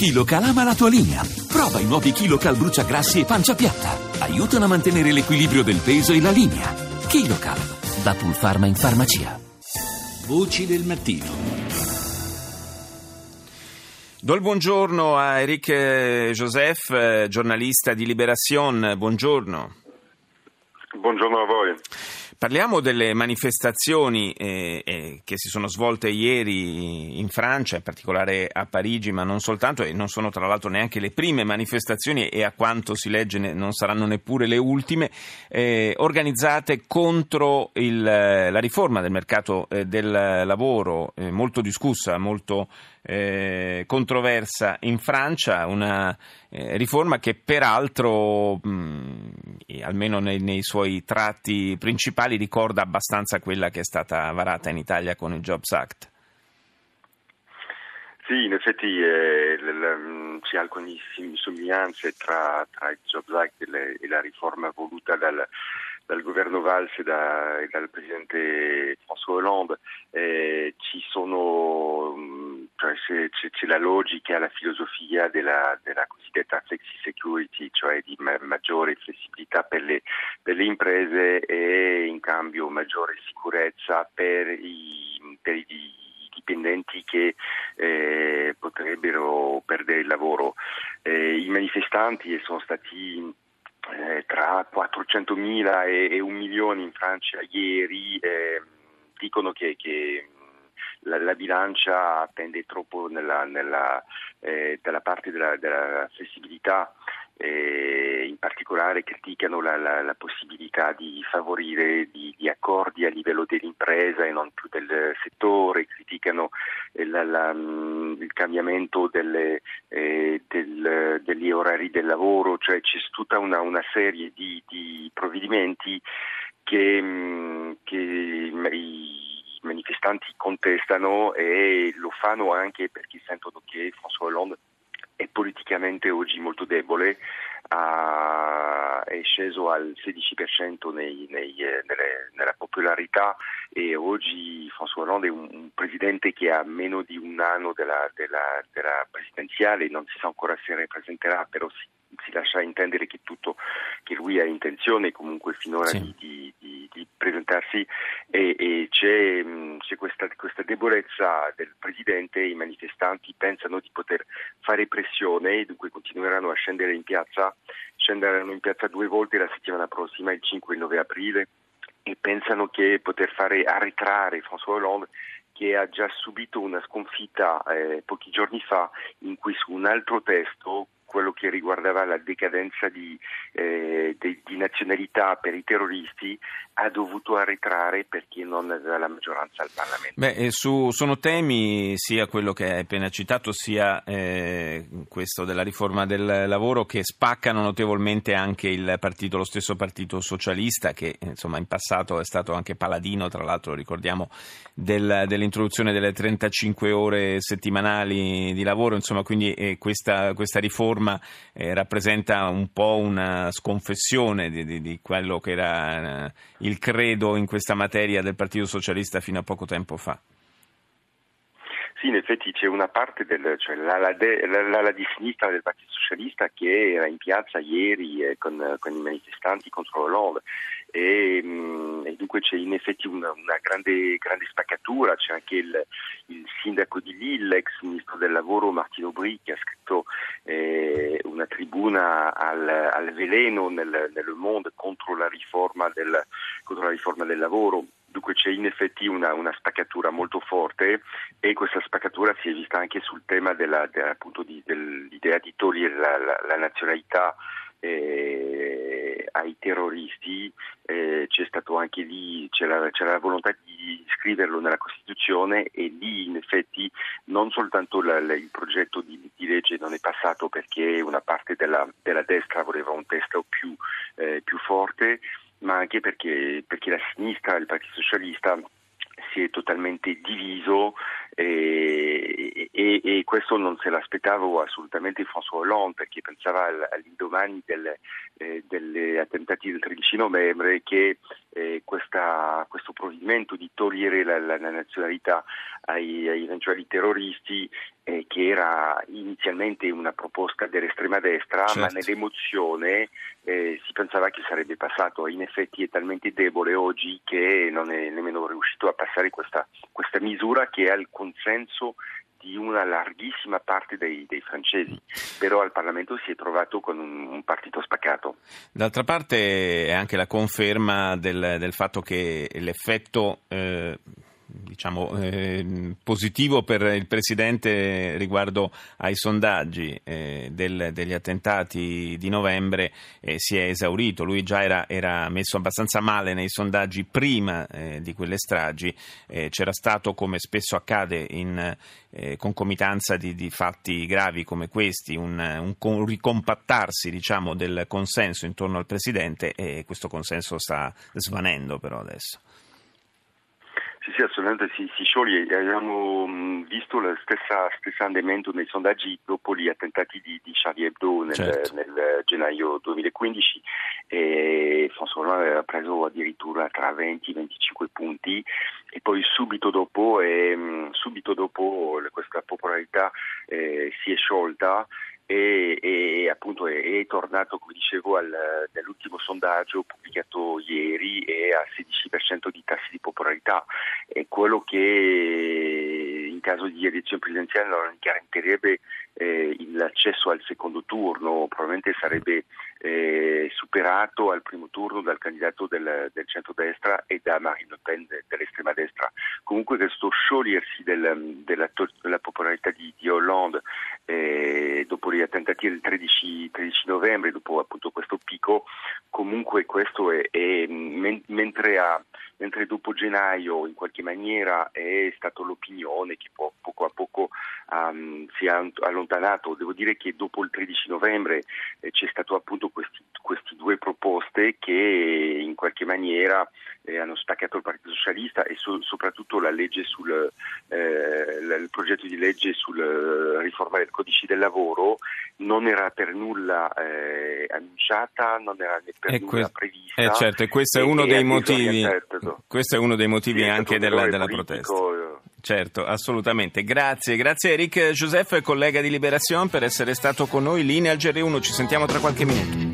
KiloCal ama la tua linea. Prova i nuovi KiloCal bruciagrassi e pancia piatta. Aiutano a mantenere l'equilibrio del peso e la linea. KiloCal, da Pulpharma in farmacia. Voci del mattino. Do il buongiorno a Eric eh, Joseph, eh, giornalista di Liberation. Buongiorno. Buongiorno a voi. Parliamo delle manifestazioni eh, eh, che si sono svolte ieri in Francia, in particolare a Parigi, ma non soltanto, e non sono tra l'altro neanche le prime manifestazioni e a quanto si legge non saranno neppure le ultime, eh, organizzate contro il, la riforma del mercato eh, del lavoro, eh, molto discussa, molto eh, controversa in Francia, una riforma che peraltro, mh, almeno nei, nei suoi tratti principali, quali ricorda abbastanza quella che è stata varata in Italia con il Jobs Act. Sì, in effetti eh, l- l- c'è alcune somiglianze tra, tra, il Jobs Act e, le, e la riforma voluta dal, dal governo Valls e, da, e, dal presidente François Hollande. Eh, ci sono, cioè, c'è, c'è, la logica, la filosofia della, della cosiddetta flexi security, cioè di ma- maggiore flessibilità per le, per le, imprese e in cambio maggiore sicurezza per i, per i dipendenti che eh, potrebbero perdere il lavoro. Eh, I manifestanti sono stati eh, tra 400.000 e, e, un milione in Francia ieri, eh, dicono che, che la, la, bilancia pende troppo nella, nella, eh, dalla parte della, della flessibilità eh, in particolare criticano la, la, la, possibilità di favorire di, accordi a livello dell'impresa e non più del settore, criticano eh, la, mm, il cambiamento delle, eh, del, degli orari del lavoro, cioè c'è tutta una, una serie di, di, provvedimenti che, mm, che i manifestanti contestano e lo fanno anche perché sentono che François Hollande politicamente oggi molto debole, ha, è sceso al 16% nei, nei, eh, nelle, nella popolarità e oggi François Hollande è un, un, presidente che ha meno di un anno della, della, della presidenziale, non si sa ancora se ripresenterà, però si, si lascia intendere che, tutto, che lui ha intenzione comunque finora sì. di, di, di, di, presentarsi e, e c'è, c'è questa, questa, debolezza del presidente, i manifestanti pensano di poter fare pressione, dunque continueranno a scendere in piazza, scenderanno in piazza due volte la settimana prossima, il 5 e il 9 aprile e pensano che poter fare arretrare François Hollande che ha già subito una sconfitta eh, pochi giorni fa in cui su un altro testo quello che riguardava la decadenza di, eh, de, di, nazionalità per i terroristi ha dovuto arretrare perché non aveva la maggioranza al Parlamento. Beh, su, sono temi sia quello che hai appena citato sia eh, questo della riforma del lavoro che spaccano notevolmente anche il partito, lo stesso partito socialista che insomma in passato è stato anche paladino, tra l'altro ricordiamo del, dell'introduzione delle 35 ore settimanali di lavoro, insomma quindi eh, questa, questa riforma riforma eh, rappresenta un po' una sconfessione di, di, di quello che era eh, il credo in questa materia del Partito Socialista fino a poco tempo fa. Sì, in effetti c'è una parte del, cioè l'ala, de, l'ala di sinistra del Partito Socialista che era in piazza ieri eh, con, con, i manifestanti contro Hollande e, mm, e, dunque c'è in effetti una, una grande, grande, spaccatura, c'è anche il, il, sindaco di Lille, l'ex ministro del lavoro Martino che ha scritto eh, tribuna al, al veleno nel, nel Monde contro la del, contro la riforma del lavoro Dunque c'è in effetti una, una, spaccatura molto forte e questa spaccatura si è vista anche sul tema della, della, di, dell'idea di togliere la, la, la nazionalità eh, ai terroristi. Eh, c'è stato anche lì, c'era, c'era, la volontà di scriverlo nella Costituzione e lì in effetti non soltanto la, il progetto di, di, legge non è passato perché una parte della, della destra voleva un testo più, eh, più forte, ma anche perché, perché la sinistra, il Partito Socialista, si è totalmente diviso e, questo non se l'aspettavo assolutamente François Hollande perché pensava all'indomani del, eh, degli attentati del 13 novembre che eh, questa, questo provvedimento di togliere la, la, la nazionalità ai, ai, eventuali terroristi eh, che era inizialmente una proposta dell'estrema destra certo. ma nell'emozione eh, si pensava che sarebbe passato in effetti è talmente debole oggi che non è nemmeno riuscito a passare questa, questa misura che ha il consenso di una larghissima parte dei, dei, francesi, però al Parlamento si è trovato con un, un partito spaccato. D'altra parte è anche la conferma del, del fatto che l'effetto eh, diciamo, eh, positivo per il Presidente riguardo ai sondaggi eh, del, degli attentati di novembre eh, si è esaurito. Lui già era, era, messo abbastanza male nei sondaggi prima eh, di quelle stragi. Eh, c'era stato, come spesso accade in eh, concomitanza di, di, fatti gravi come questi, un, un, un ricompattarsi diciamo, del consenso intorno al Presidente e questo consenso sta svanendo però adesso. Sì, sì, assolutamente si, si scioglie. Abbiamo mh, visto lo stesso andamento nei sondaggi dopo gli attentati di, di Charlie Hebdo nel, certo. nel, gennaio 2015 e François Hollande aveva preso addirittura tra 20 e 25 punti e poi subito dopo, e, mh, subito dopo questa popolarità eh, si è sciolta e, e appunto è, è, tornato, come dicevo, al, nell'ultimo sondaggio pubblicato ieri è al 16% di tassi di popolarità. È quello che in caso di elezione presidenziale non garantirebbe eh, l'accesso al secondo turno, probabilmente sarebbe eh, superato al primo turno dal candidato del, del centrodestra e da Marine Le Pen de, dell'estrema destra. Comunque questo sciogliersi del, della, della, popolarità di, di Hollande eh, dopo gli attentati del 13, 13, novembre, dopo appunto questo picco, comunque questo è, è mentre, a, mentre, dopo gennaio in qualche maniera è stata l'opinione che poco a poco um, si è allontanato, devo dire che dopo il 13 novembre eh, c'è stato appunto questi, queste due proposte che in qualche maniera eh, hanno staccato il Partito Socialista e so, soprattutto la legge sul, eh, il progetto di legge sulla riforma del codice del lavoro non era per nulla eh, annunciata, non era per e nulla que- prevista. Eh certo, e questo è uno dei motivi, questo è uno dei motivi anche della, della protesta. Certo, assolutamente. Grazie, grazie Eric Joseph, collega di Liberazione, per essere stato con noi. Linea al GR1, ci sentiamo tra qualche minuto.